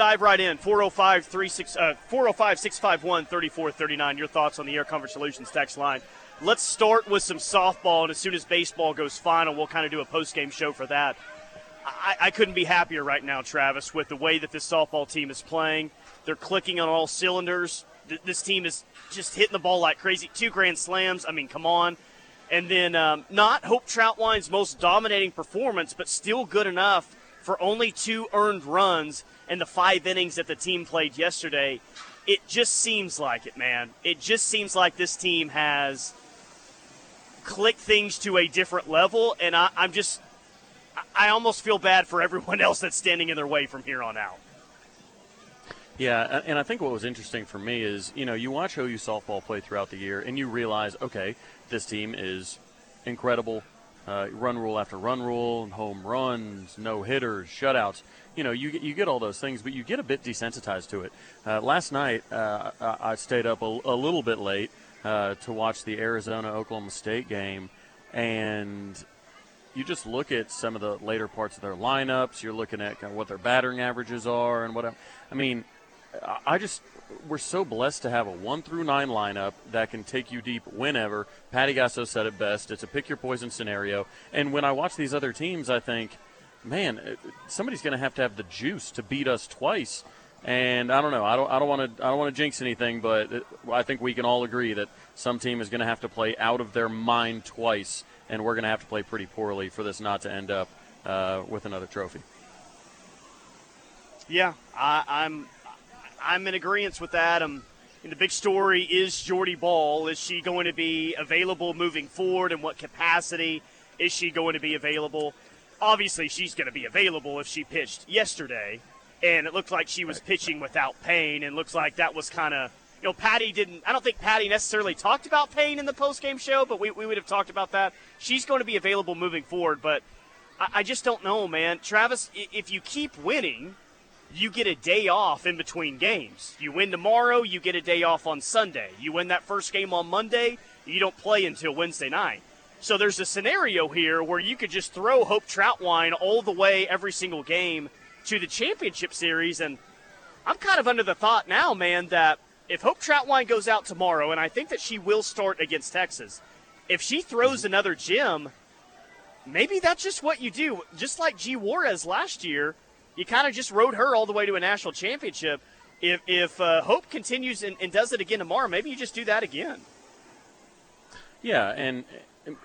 dive right in. 405 405 651 3439. Your thoughts on the Air Comfort Solutions text line. Let's start with some softball, and as soon as baseball goes final, we'll kind of do a post game show for that. I, I couldn't be happier right now, Travis, with the way that this softball team is playing. They're clicking on all cylinders. Th- this team is just hitting the ball like crazy. Two grand slams. I mean, come on. And then um, not Hope Trautwein's most dominating performance, but still good enough for only two earned runs in the five innings that the team played yesterday. It just seems like it, man. It just seems like this team has clicked things to a different level, and I, I'm just I almost feel bad for everyone else that's standing in their way from here on out. Yeah, and I think what was interesting for me is, you know, you watch OU softball play throughout the year, and you realize, okay, this team is incredible. Uh, run rule after run rule, home runs, no hitters, shutouts. You know, you you get all those things, but you get a bit desensitized to it. Uh, last night, uh, I stayed up a, a little bit late uh, to watch the Arizona Oklahoma State game, and you just look at some of the later parts of their lineups. You're looking at kind of what their battering averages are and what. I mean, I just we're so blessed to have a one through nine lineup that can take you deep whenever. Patty Gasso said it best. It's a pick your poison scenario. And when I watch these other teams, I think, man, somebody's going to have to have the juice to beat us twice. And I don't know. I don't. I don't want to. I don't want to jinx anything, but I think we can all agree that some team is going to have to play out of their mind twice and we're going to have to play pretty poorly for this not to end up uh, with another trophy. Yeah, I, am I'm, I'm in agreement with that. Um, and the big story is Jordy Bahl. Is she going to be available moving forward? and what capacity is she going to be available? Obviously, she's going to be available if she pitched yesterday, and it looked like she was pitching without pain, and looks like that was kind of you know, Patty didn't. I don't think Patty necessarily talked about pain in the post game show, but we, we would have talked about that. She's going to be available moving forward, but I, I just don't know, man. Travis, if you keep winning, you get a day off in between games. You win tomorrow, you get a day off on Sunday. You win that first game on Monday, you don't play until Wednesday night. So there's a scenario here where you could just throw Hope Trautwein all the way every single game to the championship series, and I'm kind of under the thought now, man, that if Hope Trautwein goes out tomorrow, and I think that she will start against Texas, if she throws another gem, maybe that's just what you do. Just like G Juarez last year, you kind of just rode her all the way to a national championship. If, if uh, Hope continues and, and does it again tomorrow, maybe you just do that again. Yeah, and,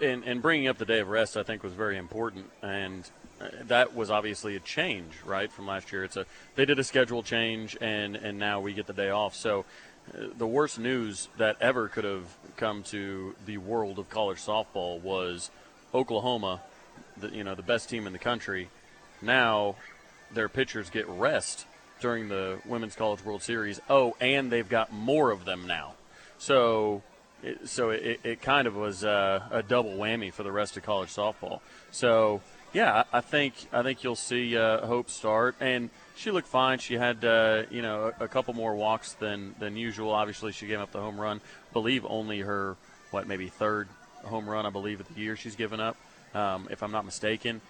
and and bringing up the day of rest, I think, was very important, and uh, that was obviously a change, right, from last year. It's a they did a schedule change, and and now we get the day off. So the worst news that ever could have come to the world of college softball was Oklahoma, the, you know, the best team in the country. Now their pitchers get rest during the Women's College World Series. Oh, and they've got more of them now. So, it, so it, it kind of was uh, a double whammy for the rest of college softball. So, yeah, I think I think you'll see uh, Hope start and she looked fine. She had uh, you know a, a, couple more walks than than usual. Obviously, she gave up the home run. believe only her what maybe third home run I believe of the year she's given up, um, if I'm not mistaken.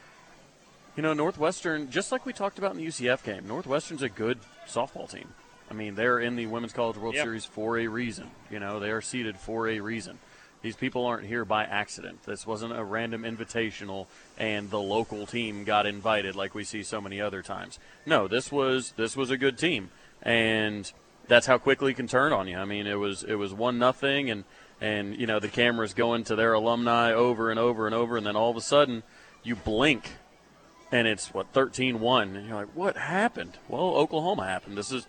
You know, Northwestern, just like we talked about in the UCF game, Northwestern's a good softball team. I mean, they're in the Women's College World yep. Series for a reason. You know, they are seeded for a reason. These people aren't here by accident. This wasn't a random invitational and the local team got invited like we see so many other times. No, this was this was a good team, and that's how quickly it can turn on you. I mean, it was it was one nothing, and and you know the cameras going to their alumni over and over and over, and then all of a sudden you blink, and it's what 13-1, and you're like, what happened? Well, Oklahoma happened. This is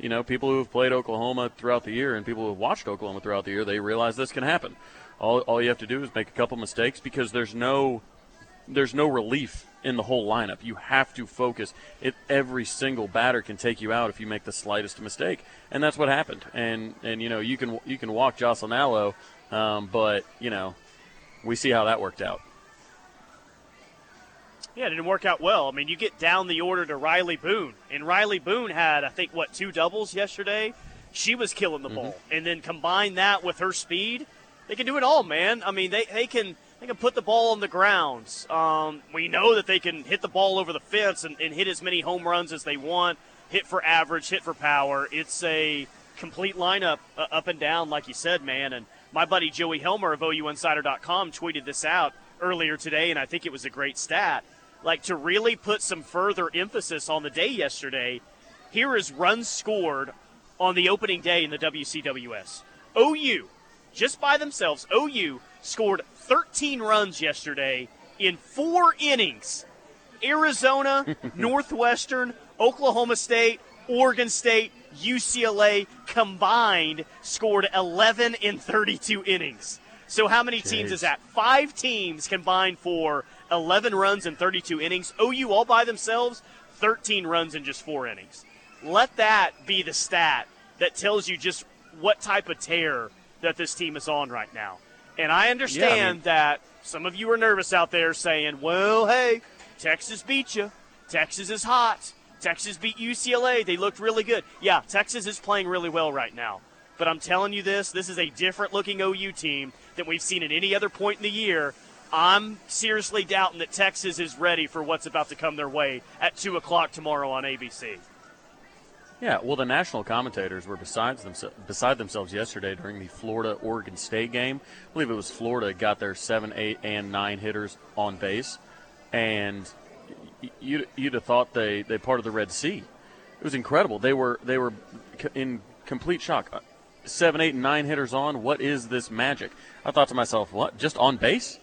you know, people who have played Oklahoma throughout the year and people who have watched Oklahoma throughout the year, they realize this can happen. All, all you have to do is make a couple mistakes because there's no there's no relief in the whole lineup. You have to focus. It, every single batter can take you out if you make the slightest mistake, and that's what happened. And and you know you can you can walk Jocelyn Alo, um, but you know we see how that worked out. Yeah, it didn't work out well. I mean, you get down the order to Rylie Boone, and Rylie Boone had, I think, what, two doubles yesterday? She was killing the mm-hmm. ball. And then combine that with her speed, they can do it all, man. I mean, they, they can they can put the ball on the grounds. Um, we know that they can hit the ball over the fence and, and hit as many home runs as they want. hit for average, hit for power. It's a complete lineup uh, up and down, like you said, man. And my buddy Joey Helmer of OUinsider.com tweeted this out earlier today, and I think it was a great stat. Like to really put some further emphasis on the day yesterday, here is runs scored on the opening day in the WCWS. OU, just by themselves, OU scored 13 runs yesterday in four innings. Arizona, Northwestern, Oklahoma State, Oregon State, UCLA combined scored 11 in 32 innings. So how many Jeez. teams is that? Five teams combined for 11 runs in 32 innings. OU all by themselves, 13 runs in just four innings. Let that be the stat that tells you just what type of tear that this team is on right now. And I understand yeah, I mean, that some of you are nervous out there saying, well, hey, Texas beat you. Texas is hot. Texas beat UCLA. They looked really good. Yeah, Texas is playing really well right now. But I'm telling you this, this is a different looking OU team than we've seen at any other point in the year. I'm seriously doubting that Texas is ready for what's about to come their way at 2 o'clock tomorrow on ABC. Yeah, well, the national commentators were besides beside themselves yesterday during the Florida Oregon State game. I believe it was Florida got their seven, eight, and nine hitters on base, and you, you'd have thought they they parted the Red Sea. It was incredible. They were they were in complete shock. Uh, seven, eight, and nine hitters on. What is this magic? I thought to myself, what? Just on base?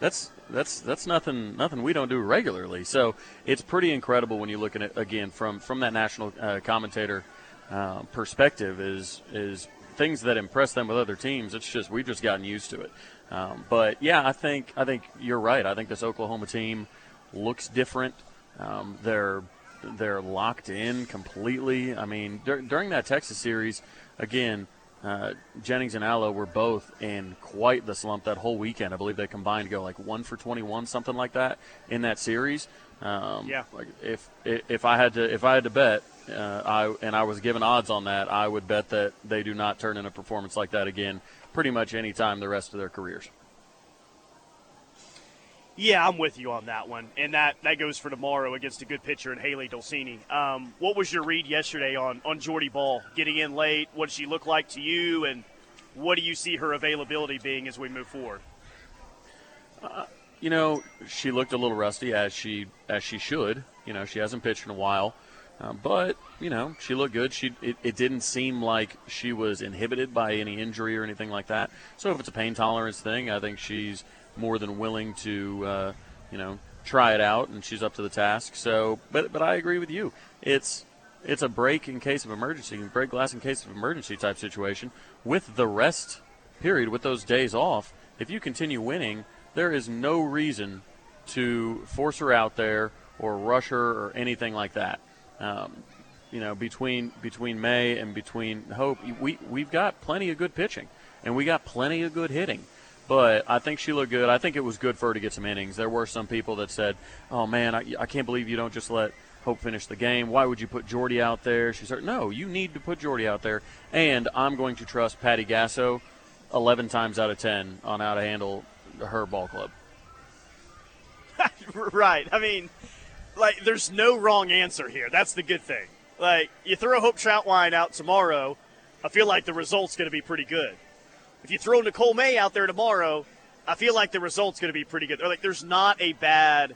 That's that's that's nothing nothing we don't do regularly. So it's pretty incredible when you look at it again from from that national uh, commentator uh, perspective. Is is things that impress them with other teams. It's just we've just gotten used to it. Um, but yeah, I think I think you're right. I think this Oklahoma team looks different. Um, they're they're locked in completely. I mean, dur- during that Texas series, again, uh, Jennings and Alo were both in quite the slump that whole weekend. I believe they combined to go like one for 21, something like that, in that series. Um, yeah. Like if if I had to if I had to bet, uh, I and I was given odds on that, I would bet that they do not turn in a performance like that again, pretty much any time the rest of their careers. Yeah, I'm with you on that one, and that, that goes for tomorrow against a good pitcher in Hailey Dolcini. Um, what was your read yesterday on on Jordy Bahl getting in late? What does she look like to you, and what do you see her availability being as we move forward? Uh, you know, she looked a little rusty as she as she should. You know, she hasn't pitched in a while, uh, but you know, she looked good. She it, it didn't seem like she was inhibited by any injury or anything like that. So if it's a pain tolerance thing, I think she's more than willing to, uh, you know, try it out, and she's up to the task. So, but but I agree with you. It's it's a break in case of emergency, break glass in case of emergency type situation. With the rest period, with those days off, if you continue winning, there is no reason to force her out there or rush her or anything like that. Um, you know, between between May and between Hope, we we've got plenty of good pitching, and we got plenty of good hitting. But I think she looked good. I think it was good for her to get some innings. There were some people that said, "Oh man, I, I can't believe you don't just let Hope finish the game. Why would you put Jordy out there?" She said, "No, you need to put Jordy out there." And I'm going to trust Patty Gasso 11 times out of 10 on how to handle her ball club. right. I mean, like, there's no wrong answer here. That's the good thing. Like, you throw Hope Trautwein out tomorrow, I feel like the result's going to be pretty good if you throw Nicole May out there tomorrow, I feel like the result's going to be pretty good. Like there's not a bad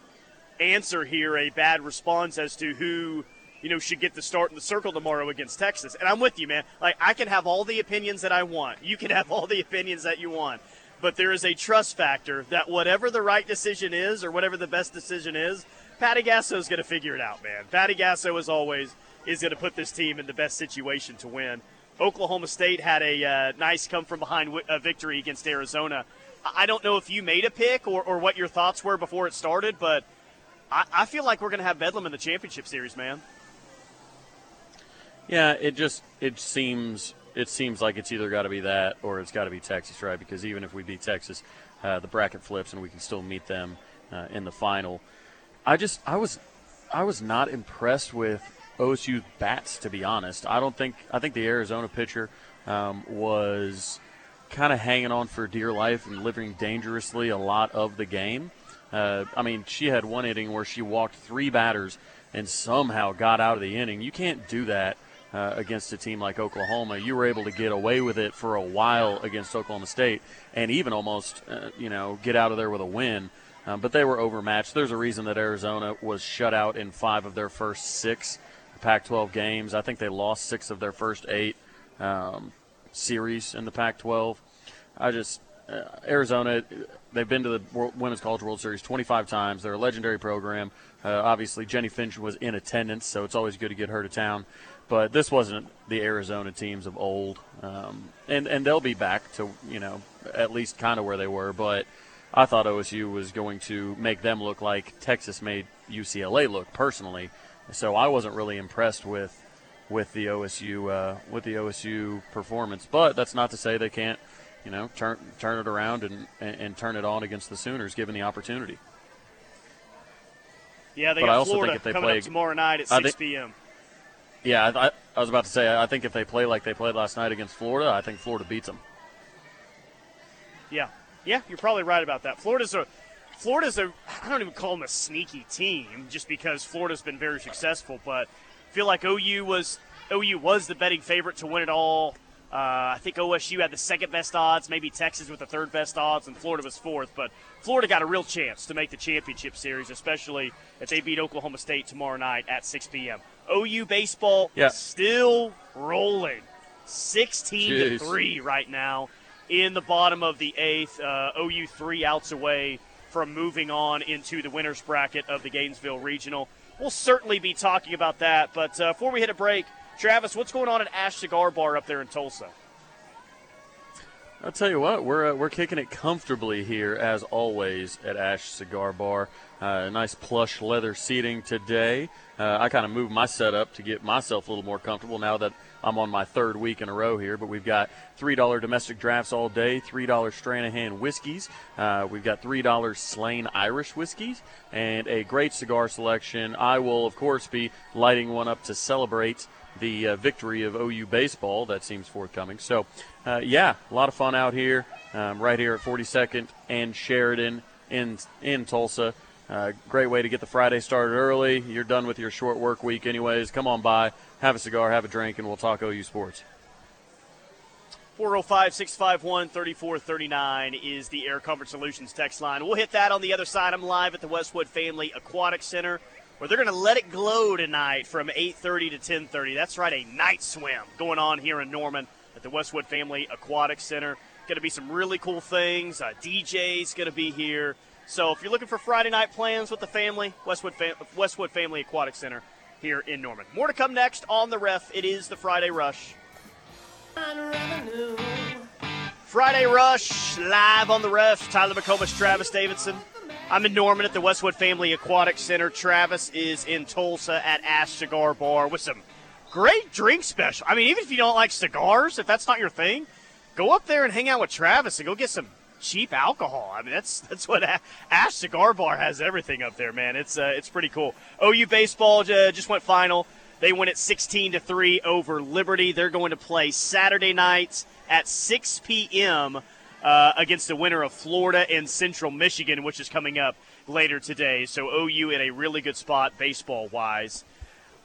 answer here, a bad response as to who you know should get the start in the circle tomorrow against Texas. And I'm with you, man. Like I can have all the opinions that I want. You can have all the opinions that you want. But there is a trust factor that whatever the right decision is or whatever the best decision is, Patty Gasso is going to figure it out, man. Patty Gasso, as always, is going to put this team in the best situation to win. Oklahoma State had a uh, nice come from behind uh, victory against Arizona. I don't know if you made a pick or, or what your thoughts were before it started, but I, I feel like we're going to have Bedlam in the championship series, man. Yeah, it just it seems it seems like it's either got to be that or it's got to be Texas, right? Because even if we beat Texas, uh, the bracket flips and we can still meet them uh, in the final. I just I was I was not impressed with OSU bats, to be honest. I don't think I think the Arizona pitcher um, was kind of hanging on for dear life and living dangerously a lot of the game. Uh, I mean, she had one inning where she walked three batters and somehow got out of the inning. You can't do that uh, against a team like Oklahoma. You were able to get away with it for a while against Oklahoma State, and even almost, uh, you know, get out of there with a win. Um, but they were overmatched. There's a reason that Arizona was shut out in five of their first six Pac-12 games. I think they lost six of their first eight um, series in the Pac-12. I just uh, Arizona. They've been to the World, Women's College World Series 25 times. They're a legendary program. Uh, obviously, Jennie Finch was in attendance, so it's always good to get her to town. But this wasn't the Arizona teams of old, um, and and they'll be back to you know at least kind of where they were. But I thought OSU was going to make them look like Texas made UCLA look personally. So I wasn't really impressed with with the OSU uh, with the OSU performance. But that's not to say they can't, you know, turn turn it around and, and, and turn it on against the Sooners given the opportunity. Yeah, they but got I also Florida think if they coming play, up tomorrow night at I 6 think- p.m. Yeah, I, I was about to say I think if they play like they played last night against Florida, I think Florida beats them. Yeah, yeah, you're probably right about that. Florida's a Florida's a I don't even call them a sneaky team just because Florida's been very successful, but I feel like OU was OU was the betting favorite to win it all. Uh, I think OSU had the second best odds, maybe Texas with the third best odds, and Florida was fourth. But Florida got a real chance to make the championship series, especially if they beat Oklahoma State tomorrow night at 6 p.m. OU baseball Yeah. still rolling, 16 to three right now in the bottom of the eighth. Uh, OU three outs away from moving on into the winners bracket of the Gainesville Regional. We'll certainly be talking about that. But uh, before we hit a break, Travis, what's going on at Ash Cigar Bar up there in Tulsa? I'll tell you what, we're uh, we're kicking it comfortably here as always at Ash Cigar Bar. Uh, nice plush leather seating today. Uh, I kind of moved my setup to get myself a little more comfortable now that I'm on my third week in a row here. But we've got three dollar domestic drafts all day, three dollar Stranahan whiskeys. Uh, we've got three dollars Slane Irish whiskeys, and a great cigar selection. I will of course be lighting one up to celebrate the uh, victory of OU baseball that seems forthcoming. So, uh, yeah, a lot of fun out here, um, right here at 42nd and Sheridan in in Tulsa. Uh, great way to get the Friday started early. You're done with your short work week, anyways. Come on by, have a cigar, have a drink, and we'll talk OU sports. 405 651 3439 is the Air Comfort Solutions text line. We'll hit that on the other side. I'm live at the Westwood Family Aquatic Center where they're going to let it glow tonight from 8.30 to 10.30. That's right, a night swim going on here in Norman at the Westwood Family Aquatic Center. Going to be some really cool things. Uh, DJ's going to be here. So if you're looking for Friday night plans with the family, Westwood, Fam- Westwood Family Aquatic Center here in Norman. More to come next on the ref. It is the Friday Rush. Friday Rush, live on the ref. Tyler McComas, Travis Davidson. I'm in Norman at the Westwood Family Aquatic Center. Travis is in Tulsa at Ash Cigar Bar with some great drink special. I mean, even if you don't like cigars, if that's not your thing, go up there and hang out with Travis and go get some cheap alcohol. I mean, that's that's what Ash Cigar Bar has everything up there, man. It's uh, it's pretty cool. OU baseball uh, just went final. They win at 16 to 3 over Liberty. They're going to play Saturday night at 6 p.m. Uh, against the winner of Florida and Central Michigan, which is coming up later today. So OU in a really good spot baseball wise.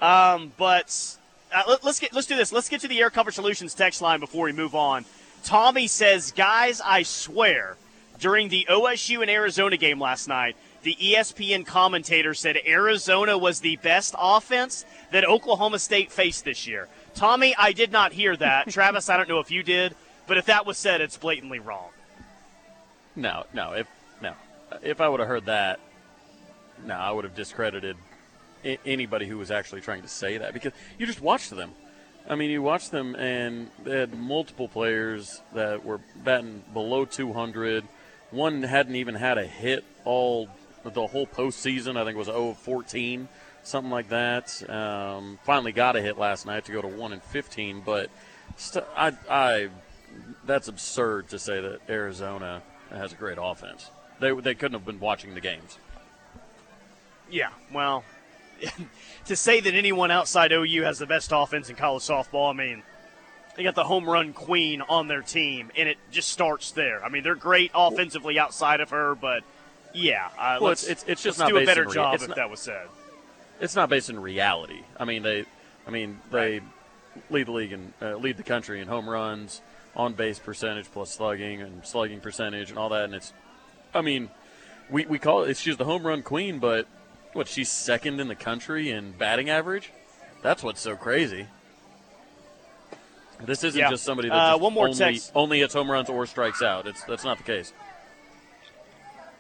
Um, but uh, let, us get let's do this. Let's get to the Air Comfort Solutions text line before we move on. Tommy says, "Guys, I swear, during the OSU and Arizona game last night, the ESPN commentator said Arizona was the best offense that Oklahoma State faced this year." Tommy, I did not hear that. Travis, I don't know if you did, but if that was said, it's blatantly wrong. No, no, if no, if I would have heard that, no, I would have discredited a- anybody who was actually trying to say that because you just watched them. I mean, you watched them, and they had multiple players that were batting below 200. One hadn't even had a hit all the whole postseason. I think it was 0 of 14, something like that. Um, finally got a hit last night to go to 1 and 15, but st- I, I, that's absurd to say that Arizona has a great offense. They, they couldn't have been watching the games. Yeah, well, to say that anyone outside OU has the best offense in college softball, I mean, they got the home run queen on their team, and it just starts there. I mean, they're great offensively outside of her, but yeah, uh, Well, let's, it's- it's- it's just do a better rea- job if not- that was said. it's not based in reality. I mean, they, I mean, they lead the league and uh, lead the country in home runs, on base percentage plus slugging and slugging percentage and all that. And it's, I mean, we we call it she's the home run queen, but what she's second in the country in batting average. That's what's so crazy. This isn't Yeah. just somebody that Uh, just one more only, text. only hits home runs or strikes out. It's that's not the case.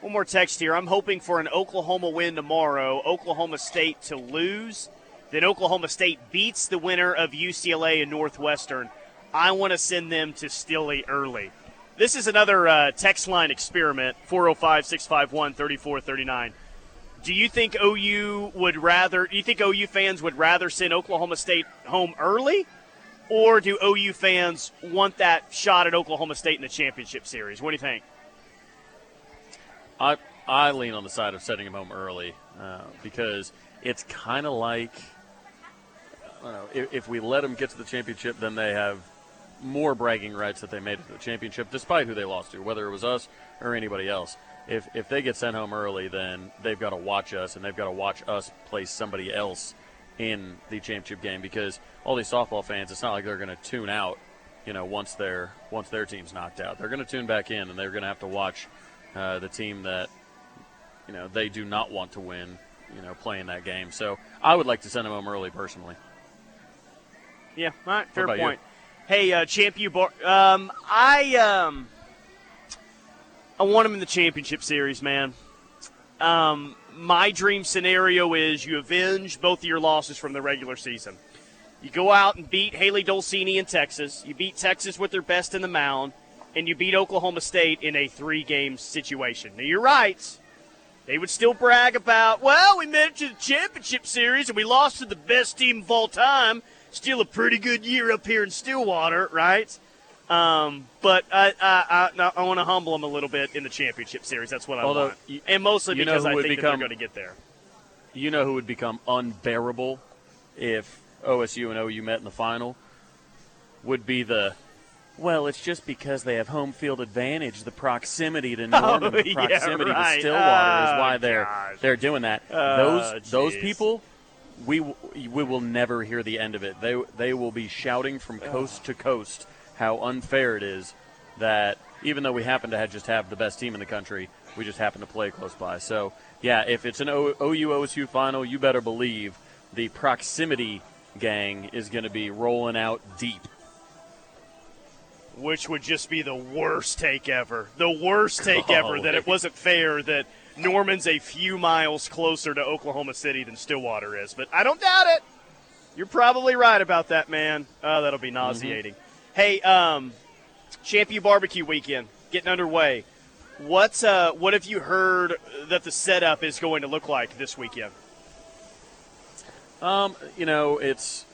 One more text here. I'm hoping for an Oklahoma win tomorrow. Oklahoma State to lose. Then Oklahoma State beats the winner of UCLA and Northwestern. I want to send them to Stilly early. This is another uh, text line experiment 405 651 3439. Do you think OU would rather, do you think OU fans would rather send Oklahoma State home early? Or do OU fans want that shot at Oklahoma State in the championship series? What do you think? I I lean on the side of sending him home early uh, because it's kind of like I don't know if, if we let them get to the championship, then they have more bragging rights that they made it to the championship, despite who they lost to, whether it was us or anybody else. If if they get sent home early, then they've got to watch us, and they've got to watch us play somebody else in the championship game because all these softball fans, it's not like they're going to tune out. You know, once their once their team's knocked out, they're going to tune back in, and they're going to have to watch uh, the team that you know they do not want to win. You know, playing that game. So I would like to send them home early personally. Yeah, all right, fair about you? point. Hey, uh, Champ, you bar- um, I um, I want him in the championship series, man. Um, my dream scenario is you avenge both of your losses from the regular season. You go out and beat Hailey Dolcini in Texas. You beat Texas with their best in the mound, and you beat Oklahoma State in a three-game situation. Now you're right. They would still brag about, well, we made it to the championship series and we lost to the best team of all time. Still a pretty good year up here in Stillwater, right? Um, but I, I, I, I want to humble them a little bit in the championship series. That's what I Although, want, you- and mostly you know because I think become- that they're going to get there. You know who would become unbearable if OSU and OU met in the final? Would be the well, it's just because they have home field advantage. The proximity to Norman, the yeah, proximity right. to Stillwater is Oh, why they're gosh. they're doing that. Oh, those those people, we we will never hear the end of it. They they will be shouting from coast to coast how unfair it is that even though we happen to have just have the best team in the country, we just happen to play close by. So yeah, if it's an OU OSU final, you better believe the proximity gang is going to be rolling out deep. which would just be the worst take ever. The worst take ever that it wasn't fair that Norman's a few miles closer to Oklahoma City than Stillwater is. But I don't doubt it. You're probably right about that, man. Oh, that'll be nauseating. Mm-hmm. Hey, um, Champion Barbecue Weekend getting underway. What's uh, what have you heard that the setup is going to look like this weekend? Um, you know, it's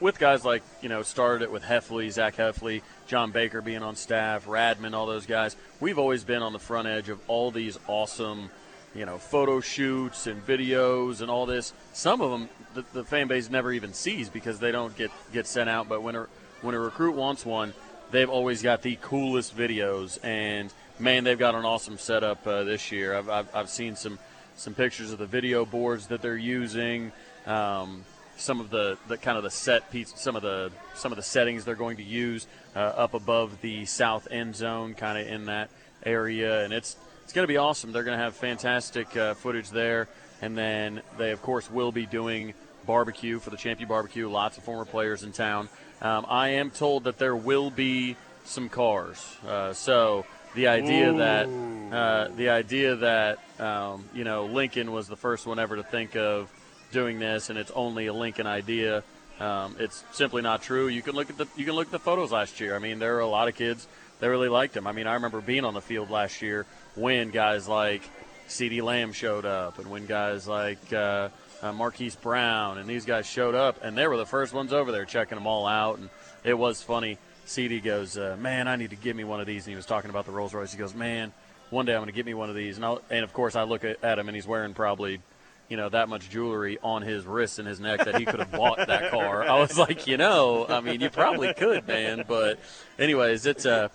with guys like you know started it with Heffley, Zach Heffley, John Baker being on staff, Radman, all those guys. We've always been on the front edge of all these awesome, you know, photo shoots and videos and all this. Some of them the, the fan base never even sees because they don't get get sent out. But when when a recruit wants one, they've always got the coolest videos and man, they've got an awesome setup uh, this year. I've, I've, I've seen some some pictures of the video boards that they're using. Um, some of the, the kind of the set piece, some of the some of the settings they're going to use uh, up above the south end zone, kind of in that area, and it's it's going to be awesome. They're going to have fantastic uh, footage there, and then they of course will be doing barbecue for the Champion Barbecue. Lots of former players in town. Um, I am told that there will be some cars, uh, so the idea that uh, the idea that um, you know Lincoln was the first one ever to think of doing this, and it's only a Lincoln idea. Um, it's simply not true. You can look at the you can look at the photos last year. I mean, there are a lot of kids that really liked him. I mean, I remember being on the field last year when guys like CeeDee Lamb showed up, and when guys like uh, uh, Marquise Brown and these guys showed up, and they were the first ones over there checking them all out, and it was funny. CeeDee goes, uh, man, I need to get me one of these, and he was talking about the Rolls Royce. He goes, man, one day I'm going to get me one of these, and and of course I look at him, and he's wearing probably you know that much jewelry on his wrists and his neck that he could have bought that car. I was like, you know, I mean, you probably could, man. But anyways, it's uh,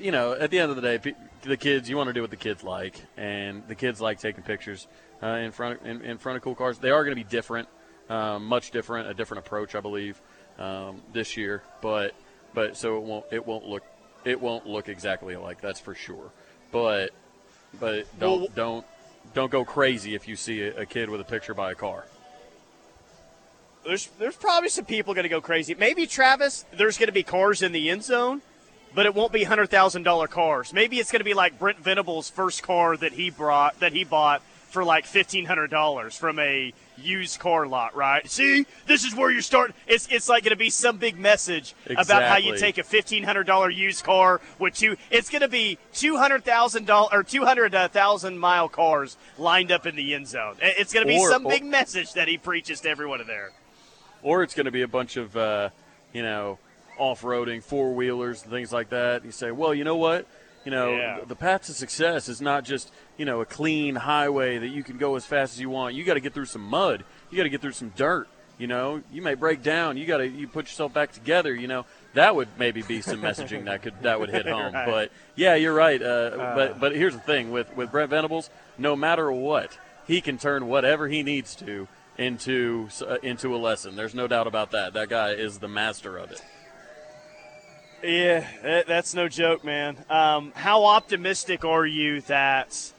you know, at the end of the day, the kids you want to do what the kids like, and the kids like taking pictures uh, in front of, in, in, front of cool cars. They are going to be different, um, much different, a different approach, I believe, um, this year. But but so it won't it won't look it won't look exactly alike. That's for sure. But but don't well, don't don't go crazy if you see a, kid with a picture by a car. There's there's probably some people going to go crazy. Maybe Travis, there's going to be cars in the end zone, but it won't be hundred thousand dollar cars. Maybe it's going to be like Brent Venables' first car that he brought that he bought for like fifteen hundred dollars from a used car lot, right? See, this is where you start. It's it's like going to be some big message exactly. about how you take a fifteen hundred dollar used car with two. It's going to be two hundred thousand dollar or two hundred thousand mile cars lined up in the end zone. It's going to be or, some or, big message that he preaches to everyone there. Or it's going to be a bunch of uh, you know off-roading four wheelers and things like that. You say, well, you know what? You know, yeah. the path to success is not just you know a clean highway that you can go as fast as you want. You got to get through some mud. You got to get through some dirt. You know, you may break down. You got to you put yourself back together. You know, that would maybe be some messaging that could that would hit home. right. But yeah, you're right. Uh, uh, but but here's the thing with with Brent Venables, no matter what, he can turn whatever he needs to into uh, into a lesson. There's no doubt about that. That guy is the master of it. Yeah, that, that's no joke, man. Um, how optimistic are you that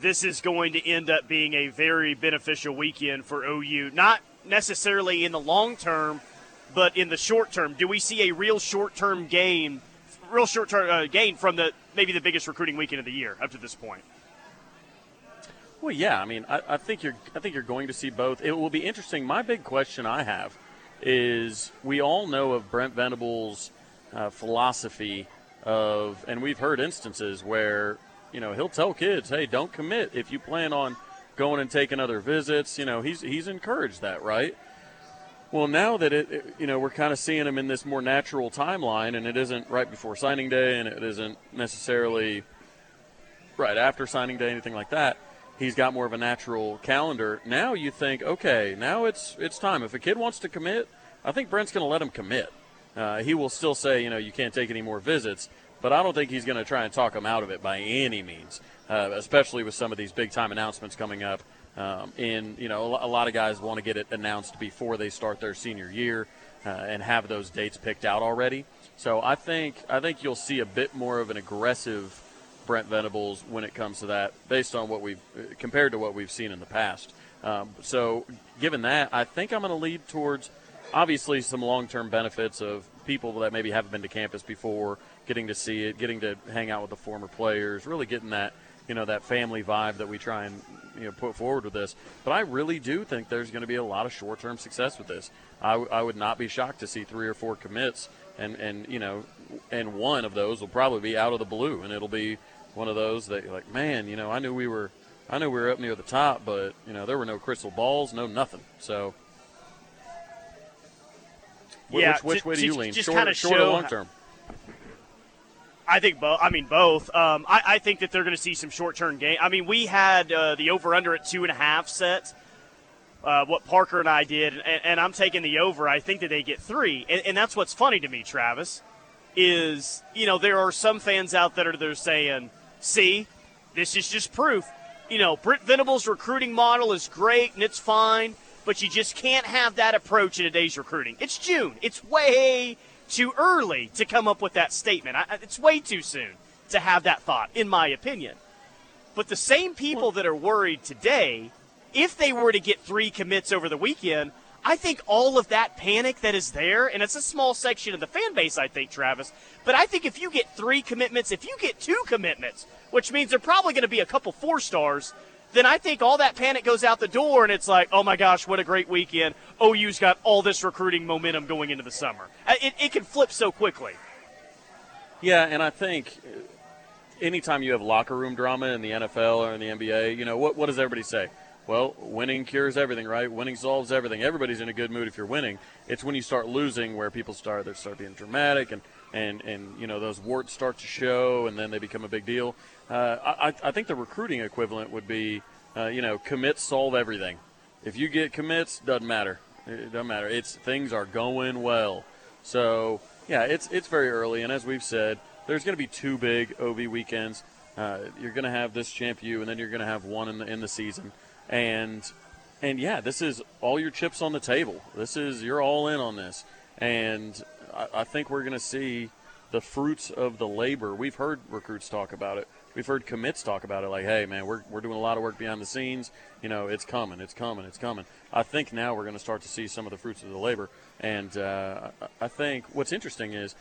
this is going to end up being a very beneficial weekend for OU? Not necessarily in the long term, but in the short term. Do we see a real short term gain, real short term uh, gain from the maybe the biggest recruiting weekend of the year up to this point? Well, yeah. I mean, I, I think you're. I think you're going to see both. It will be interesting. My big question I have is: we all know of Brent Venables' uh, philosophy of, and we've heard instances where, you know, he'll tell kids, hey, don't commit if you plan on going and taking other visits. You know, he's he's encouraged that, right? Well, now that it, it you know, we're kind of seeing him in this more natural timeline, and it isn't right before signing day, and it isn't necessarily right after signing day, anything like that. He's got more of a natural calendar. Now you think, okay, now it's it's time. If a kid wants to commit, I think Brent's going to let him commit. Uh, he will still say, you know, you can't take any more visits, but I don't think he's going to try and talk him out of it by any means, uh, especially with some of these big time announcements coming up. Um, and, you know, a lot of guys want to get it announced before they start their senior year uh, and have those dates picked out already. So I think I think you'll see a bit more of an aggressive Brent Venables when it comes to that, based on what we've compared to what we've seen in the past. Um, so, given that, I think I'm going to lead towards obviously some long-term benefits of people that maybe haven't been to campus before, getting to see it, getting to hang out with the former players, really getting that you know that family vibe that we try and you know put forward with this. But I really do think there's going to be a lot of short-term success with this. I, w- I would not be shocked to see three or four commits, and and you know, and one of those will probably be out of the blue, and it'll be one of those that like, man, you know, I knew we were. I knew we were up near the top, but you know there were no crystal balls, no nothing. So yeah, which, which to, way do you lean? Short, short or long term? I think both. I mean both. Um, I, I, think that they're going to see some short term gain. I mean, we had uh, the over under at two and a half sets. Uh, what Parker and I did, and, and, I'm taking the over. I think that they get three, and, and, that's what's funny to me, Travis, is you know there are some fans out there that are saying, "See, this is just proof." You know, Brent Venables' recruiting model is great and it's fine but you just can't have that approach in today's recruiting. It's June. It's way too early to come up with that statement. I, it's way too soon to have that thought, in my opinion. But the same people that are worried today, if they were to get three commits over the weekend, I think all of that panic that is there, and it's a small section of the fan base, I think, Travis, but I think if you get three commitments, if you get two commitments, which means they're probably going to be a couple four stars, then I think all that panic goes out the door and it's like, oh my gosh, what a great weekend. OU's got all this recruiting momentum going into the summer. Uh, it, it can flip so quickly. Yeah, and I think uh, anytime you have locker room drama in the NFL or in the NBA, you know, what, what does everybody say? Well, winning cures everything, right? Winning solves everything. Everybody's in a good mood if you're winning. It's when you start losing where people start they start being dramatic and and and you know those warts start to show and then they become a big deal. Uh, I, I think the recruiting equivalent would be uh, you know, commits solve everything. If you get commits, doesn't matter. It doesn't matter. It's things are going well. So yeah, it's it's very early, and as we've said, there's going to be two big OV weekends. Uh, you're going to have this Champ U, and then you're going to have one in the in the season, and and yeah, this is all your chips on the table. This is you're all in on this, and I, think we're going to see the fruits of the labor. We've heard recruits talk about it. We've heard commits talk about it, like, "Hey, man, we're we're doing a lot of work behind the scenes. You know, it's coming, it's coming, it's coming." I think now we're going to start to see some of the fruits of the labor, and uh, I think what's interesting is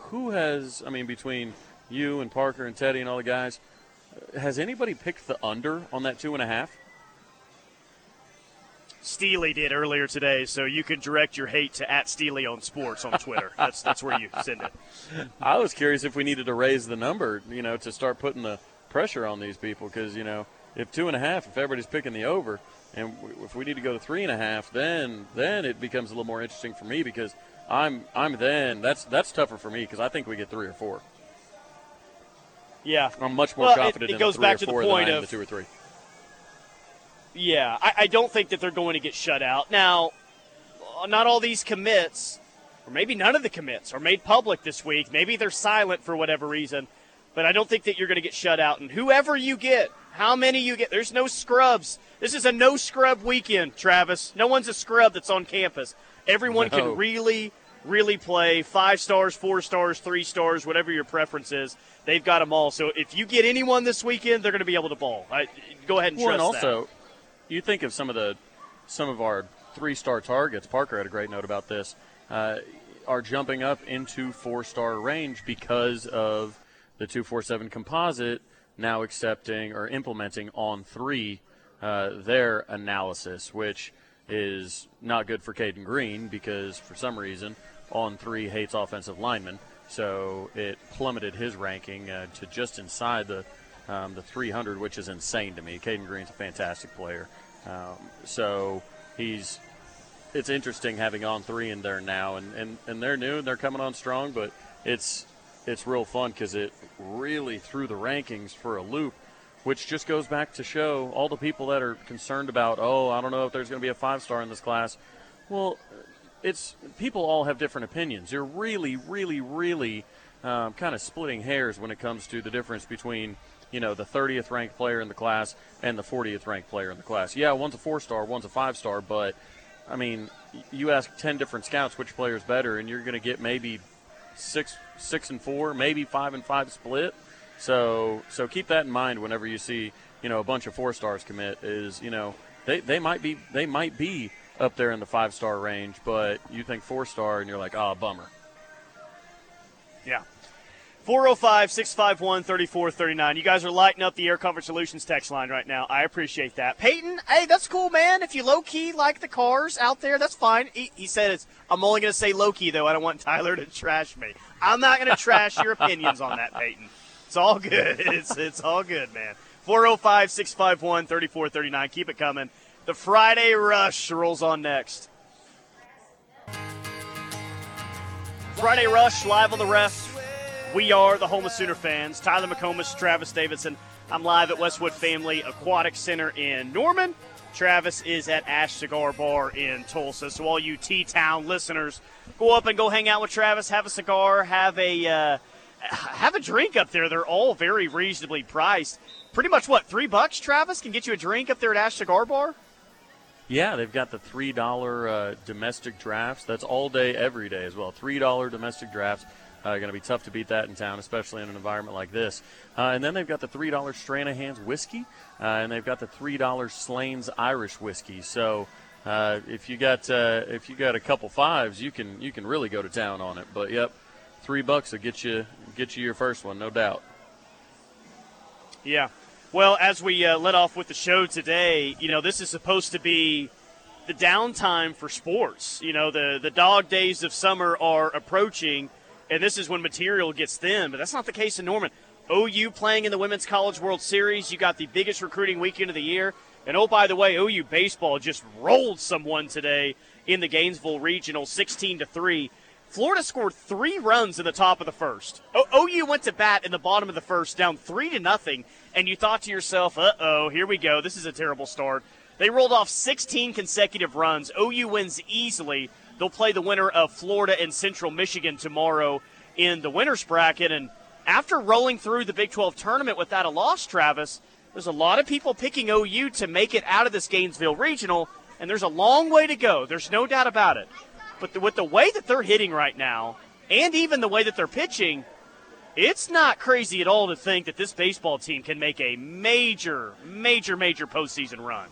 who has, I mean, between you and Parker and Teddy and all the guys, has anybody picked the under on that two and a half? Steely did earlier today, so you can direct your hate to at Steely on Sports on Twitter. that's that's where you send it. I was curious if we needed to raise the number, you know, to start putting the pressure on these people because you know if two and a half, if everybody's picking the over, and if we need to go to three and a half, then then it becomes a little more interesting for me because I'm I'm then that's that's tougher for me because I think we get three or four. Yeah, I'm much more well, confident. It, it goes back to the point of the two or three. Yeah, I, I don't think that they're going to get shut out. Now, uh, not all these commits, or maybe none of the commits, are made public this week. Maybe they're silent for whatever reason, but I don't think that you're going to get shut out. And whoever you get, how many you get, there's no scrubs. This is a no scrub weekend, Travis. No one's a scrub that's on campus. Everyone no. can really, really play five stars, four stars, three stars, whatever your preference is. They've got them all. So if you get anyone this weekend, they're going to be able to ball. I, go ahead and well, trust and also, that you think of some of the some of our three star targets. Parker had a great note about this. Uh, are jumping up into four star range because of the 247 composite now accepting or implementing On3 uh, their analysis, which is not good for Cayden Green because for some reason On3 hates offensive linemen. So it plummeted his ranking uh, to just inside the um, the 300, which is insane to me. Cayden Green's a fantastic player. Um, so he's it's interesting having On3 in there now, and, and, and they're new and they're coming on strong, but it's it's real fun because it really threw the rankings for a loop, which just goes back to show all the people that are concerned about, oh, I don't know if there's going to be a five star in this class. Well, it's people all have different opinions. You're really, really, really um, kind of splitting hairs when it comes to the difference between you know, the 30th ranked player in the class and the 40th ranked player in the class. Yeah, one's a four star, one's a five star, but I mean, you ask 10 different scouts which player is better, and you're going to get maybe six, six and four, maybe five and five split. So, so keep that in mind whenever you see, you know, a bunch of four stars commit. Is you know, they, they might be they might be up there in the five star range, but you think four star, and you're like, oh, bummer. Yeah, 405 651 3439. You guys are lighting up the Air Comfort Solutions text line right now. I appreciate that. Peyton, hey, that's cool, man. If you low key like the cars out there, that's fine. He, he said it's, I'm only going to say low key, though. I don't want Tyler to trash me. I'm not going to trash your opinions on that, Peyton. It's all good. It's, it's all good, man. 405 651 3439. Keep it coming. The Friday Rush rolls on next. Friday Rush live on the ref we are the home of Sooner fans. Tyler McComas, Travis Davidson. I'm live at Westwood Family Aquatic Center in Norman. Travis is at Ash Cigar Bar in Tulsa. So all you T-Town listeners, go up and go hang out with Travis, have a cigar, have a uh, have a drink up there. They're all very reasonably priced. Pretty much what three bucks, Travis, can get you a drink up there at Ash Cigar Bar. Yeah, they've got the three dollar uh, domestic drafts. That's all day, every day as well. Three dollar domestic drafts. Uh, going to be tough to beat that in town, especially in an environment like this. Uh, and then they've got the $3 Stranahan's whiskey, uh, and they've got the $3 Slane's Irish whiskey. So uh, if you got uh, if you got a couple fives, you can you can really go to town on it. But yep, three bucks will get you get you your first one, no doubt. Yeah. Well, as we uh, let off with the show today, you know this is supposed to be the downtime for sports. You know the the dog days of summer are approaching and this is when material gets thin. But that's not the case in Norman. OU playing in the Women's College World Series. You got the biggest recruiting weekend of the year. And oh, by the way, OU baseball just rolled someone today in the Gainesville Regional, 16 to three. Florida scored three runs in the top of the first. O- OU went to bat in the bottom of the first, down three to nothing, and you thought to yourself, "Uh oh, here we go. This is a terrible start." They rolled off 16 consecutive runs. OU wins easily. They'll play the winner of Florida and Central Michigan tomorrow in the winners bracket, and after rolling through the Big 12 tournament without a loss, Travis, there's a lot of people picking OU to make it out of this Gainesville regional, and there's a long way to go. There's no doubt about it. But the, with the way that they're hitting right now, and even the way that they're pitching, it's not crazy at all to think that this baseball team can make a major, major, major postseason run.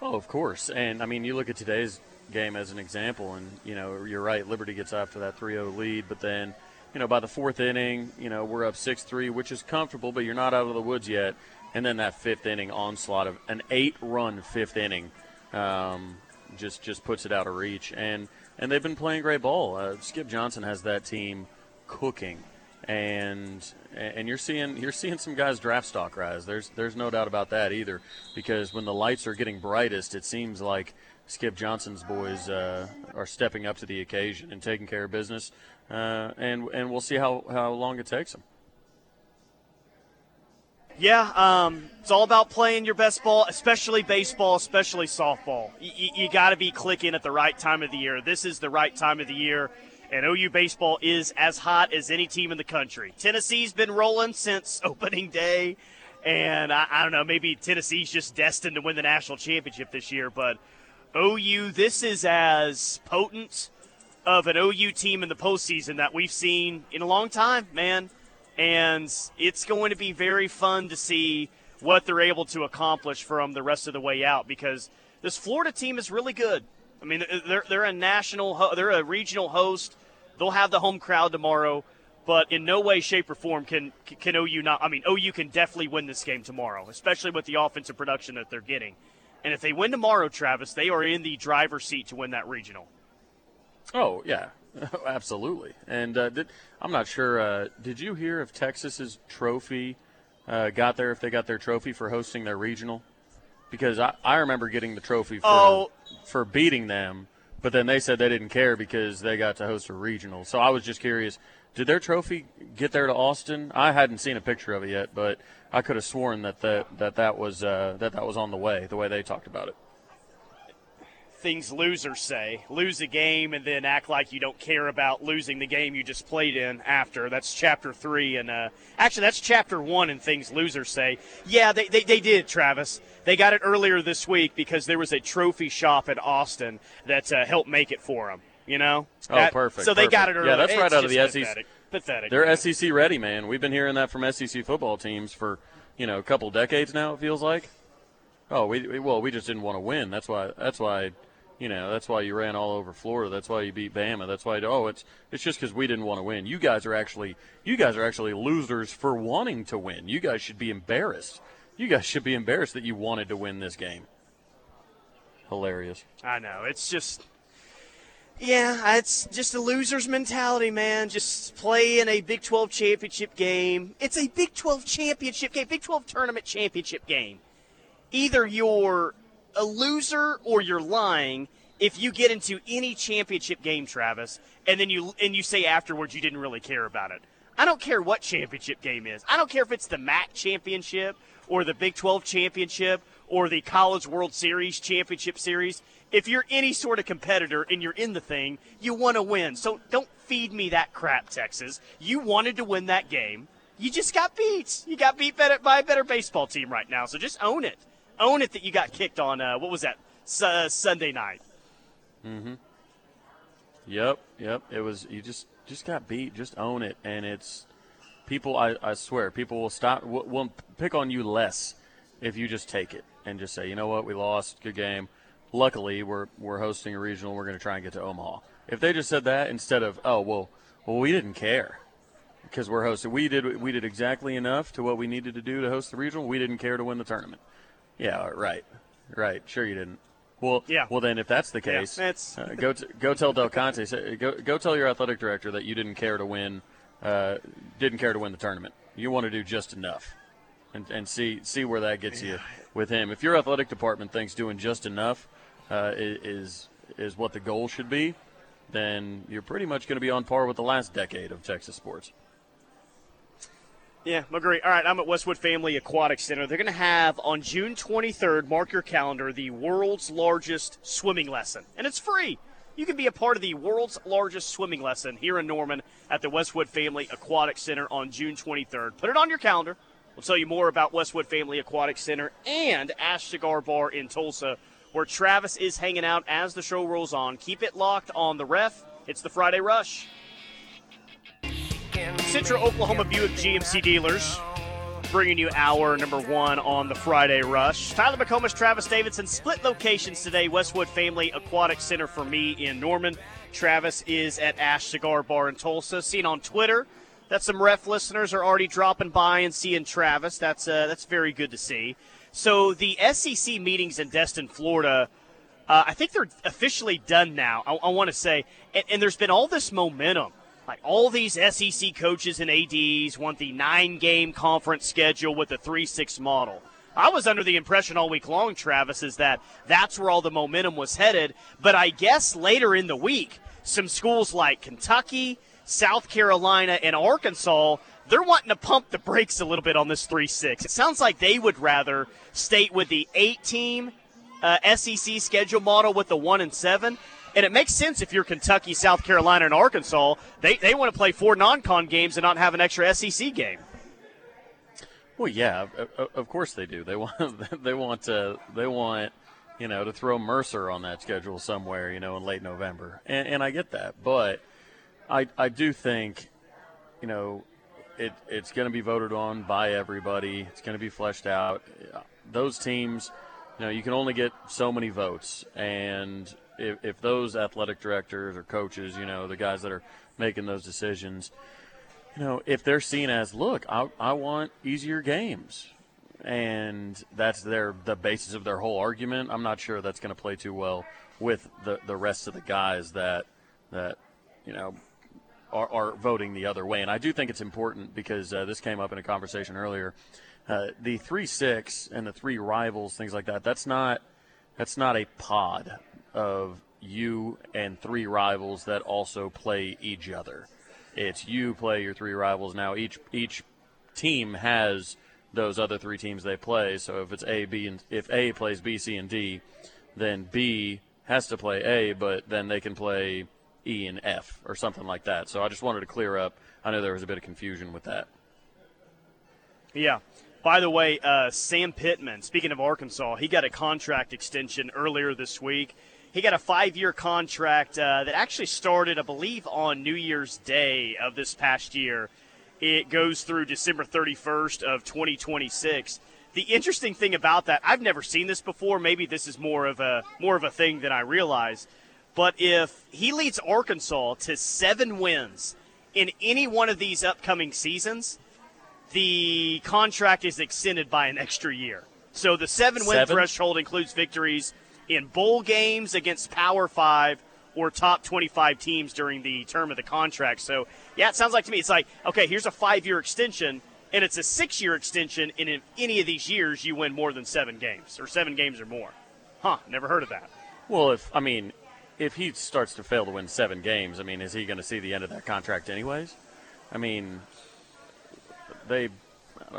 Oh, of course. And I mean, you look at today's game as an example, and you know, you're right. Liberty gets after that 3-0 lead, but then, you know, by the fourth inning, you know, we're up 6-3, which is comfortable, but you're not out of the woods yet. And then that fifth inning onslaught of an eight-run fifth inning. Um, just just puts it out of reach. And and they've been playing great ball. Uh, Skip Johnson has that team cooking, and and you're seeing you're seeing some guys draft stock rise. There's there's no doubt about that either. Because when the lights are getting brightest, it seems like Skip Johnson's boys uh, are stepping up to the occasion and taking care of business. Uh, and and we'll see how, how long it takes them. Yeah, um, it's all about playing your best ball, especially baseball, especially softball. Y- you got to be clicking at the right time of the year. This is the right time of the year, and OU baseball is as hot as any team in the country. Tennessee's been rolling since opening day, and I, I don't know, maybe Tennessee's just destined to win the national championship this year, but OU, this is as potent of an OU team in the postseason that we've seen in a long time, man and it's going to be very fun to see what they're able to accomplish from the rest of the way out because this Florida team is really good. I mean, they're they're a national, they're a regional host. They'll have the home crowd tomorrow, but in no way, shape, or form can can OU not. I mean, OU can definitely win this game tomorrow, especially with the offensive production that they're getting. And if they win tomorrow, Travis, they are in the driver's seat to win that regional. Oh yeah, absolutely. And uh, did, I'm not sure. Uh, did you hear if Texas's trophy uh, got there? If they got their trophy for hosting their regional? Because I, I remember getting the trophy for oh. for beating them, but then they said they didn't care because they got to host a regional. So I was just curious. Did their trophy get there to Austin? I hadn't seen a picture of it yet, but I could have sworn that that that, that was uh, that that was on the way. The way they talked about it things losers say. Lose a game and then act like you don't care about losing the game you just played in after. That's chapter three. And uh, actually, that's chapter one in things losers say. Yeah, they, they, they did, Travis. They got it earlier this week because there was a trophy shop in Austin that uh, helped make it for them. You know? Oh, that, perfect. So they perfect. got it early. Yeah, that's it's right out of the pathetic. SEC. Pathetic. They're man. SEC ready, man. We've been hearing that from SEC football teams for you know a couple decades now. It feels like. Oh, we, we well, we just didn't want to win. That's why. That's why you know, that's why you ran all over Florida. That's why you beat Bama. That's why oh, it's it's just because we didn't want to win. You guys are actually you guys are actually losers for wanting to win. You guys should be embarrassed. You guys should be embarrassed that you wanted to win this game. Hilarious. I know. It's just yeah, it's just a loser's mentality, man. Just play in a Big 12 championship game. It's a Big 12 championship game, Big 12 tournament championship game. Either you're a loser or you're lying if you get into any championship game, Travis, and then you and you say afterwards you didn't really care about it. I don't care what championship game is. I don't care if it's the MAC championship or the Big 12 championship or the College World Series championship series. If you're any sort of competitor and you're in the thing, you want to win. So don't feed me that crap, Texas. You wanted to win that game. You just got beat. You got beat by a better baseball team right now. So just own it own it that you got kicked on. Uh, what was that? Uh, Sunday night. Mm-hmm. Yep, yep. It was you just just got beat. Just own it, and it's people. I, I swear, people will stop. Will, will pick on you less if you just take it and just say, you know what, we lost. Good game. Luckily, we're we're hosting a regional. We're going to try and get to Omaha. If they just said that instead of, oh well, well we didn't care because we're hosting. We did we did exactly enough to what we needed to do to host the regional. We didn't care to win the tournament. Yeah, right, right. Sure, you didn't. Well, yeah. Well, then, if that's the case, yeah, uh, go t- go tell Del Conte. Say, go go tell your athletic director that you didn't care to win, uh, didn't care to win the tournament. You want to do just enough, and and see see where that gets yeah. you with him. If your athletic department thinks doing just enough uh, is is what the goal should be, then you're pretty much going to be on par with the last decade of Texas sports. Yeah, agree. All right, I'm at Westwood Family Aquatic Center. They're going to have on June 23rd, mark your calendar, the world's largest swimming lesson. And it's free. You can be a part of the world's largest swimming lesson here in Norman at the Westwood Family Aquatic Center on June 23rd. Put it on your calendar. We'll tell you more about Westwood Family Aquatic Center and Ash Cigar Bar in Tulsa, where Travis is hanging out as the show rolls on. Keep it locked on the ref. It's the Friday Rush. Central Oklahoma Buick GMC dealers bringing you hour number one on the Friday Rush. Tyler McComas, Travis Davidson, split locations today. Westwood Family Aquatic Center for me in Norman. Travis is at Ash Cigar Bar in Tulsa. Seen on Twitter that some ref listeners are already dropping by and seeing Travis. That's uh, that's very good to see. So the SEC meetings in Destin, Florida. Uh, I think they're officially done now. I, I want to say, and, and there's been all this momentum like all these SEC coaches and ADs want the nine game conference schedule with the 3 6 model. I was under the impression all week long, Travis, is that that's where all the momentum was headed. But I guess later in the week, some schools like Kentucky, South Carolina, and Arkansas, they're wanting to pump the brakes a little bit on this 3 6. It sounds like they would rather state with the eight team uh, SEC schedule model with the 1 and 7 and it makes sense if you're Kentucky, South Carolina, and Arkansas. They, they want to play four non con games and not have an extra SEC game. Well, yeah, of course they do. They want they want to they want you know to throw Mercer on that schedule somewhere, you know, in late November, and, and I get that, but I I do think you know it it's going to be voted on by everybody. It's going to be fleshed out. Those teams, you know, you can only get so many votes, and if, if those athletic directors or coaches, you know, the guys that are making those decisions, you know, if they're seen as, look, I, I want easier games, and that's their the basis of their whole argument, I'm not sure that's going to play too well with the the rest of the guys that that you know are, are voting the other way. And I do think it's important because uh, this came up in a conversation earlier. Uh, the three six and the three rivals, things like that. That's not that's not a pod of you and three rivals that also play each other. It's you play your three rivals. Now each each team has those other three teams they play. So if it's A, B, and if A plays B, C, and D, then B has to play A, but then they can play E and F or something like that. So I just wanted to clear up. I know there was a bit of confusion with that. Yeah. By the way, uh, Sam Pittman, speaking of Arkansas, he got a contract extension earlier this week. He got a five year contract uh, that actually started, I believe, on New Year's Day of this past year. It goes through December 31st of 2026. The interesting thing about that, I've never seen this before. Maybe this is more of a more of a thing than I realize. But if he leads Arkansas to seven wins in any one of these upcoming seasons, the contract is extended by an extra year. So the seven win seven? threshold includes victories in bowl games against Power Five or top 25 teams during the term of the contract. So, yeah, it sounds like to me it's like, okay, here's a five year extension, and it's a six year extension, and in any of these years, you win more than seven games or seven games or more. Huh, never heard of that. Well, if, I mean, if he starts to fail to win seven games, I mean, is he going to see the end of that contract anyways? I mean, they,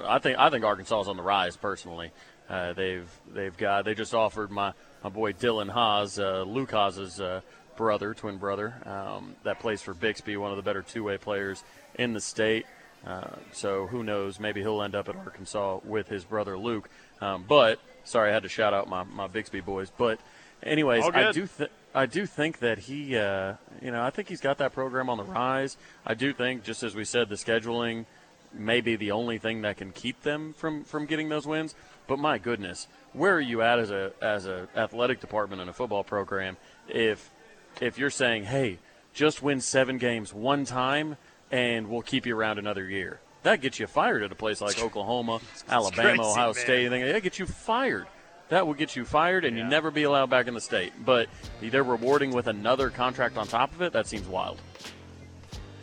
I think, I think Arkansas is on the rise personally. Uh, they've, they've got, they just offered my, my boy Dylan Haas, uh, Luke Haas's uh, brother, twin brother, um, that plays for Bixby, one of the better two-way players in the state. Uh, so who knows? Maybe he'll end up at Arkansas with his brother Luke. Um, but sorry, I had to shout out my, my Bixby boys. But anyways, I do th- I do think that he, uh, you know, I think he's got that program on the rise. I do think, just as we said, the scheduling may be the only thing that can keep them from from getting those wins. But my goodness, where are you at as a as a athletic department and a football program if if you're saying, hey, just win seven games one time and we'll keep you around another year? That gets you fired at a place like Oklahoma, Alabama, crazy, Ohio man. State. That gets you fired. That will get you fired, and yeah. you never be allowed back in the state. But they're rewarding with another contract on top of it. That seems wild.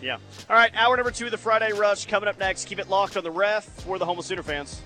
Yeah. All right, hour number two of the Friday Rush coming up next. Keep it locked on the ref for the Homo Sooner fans.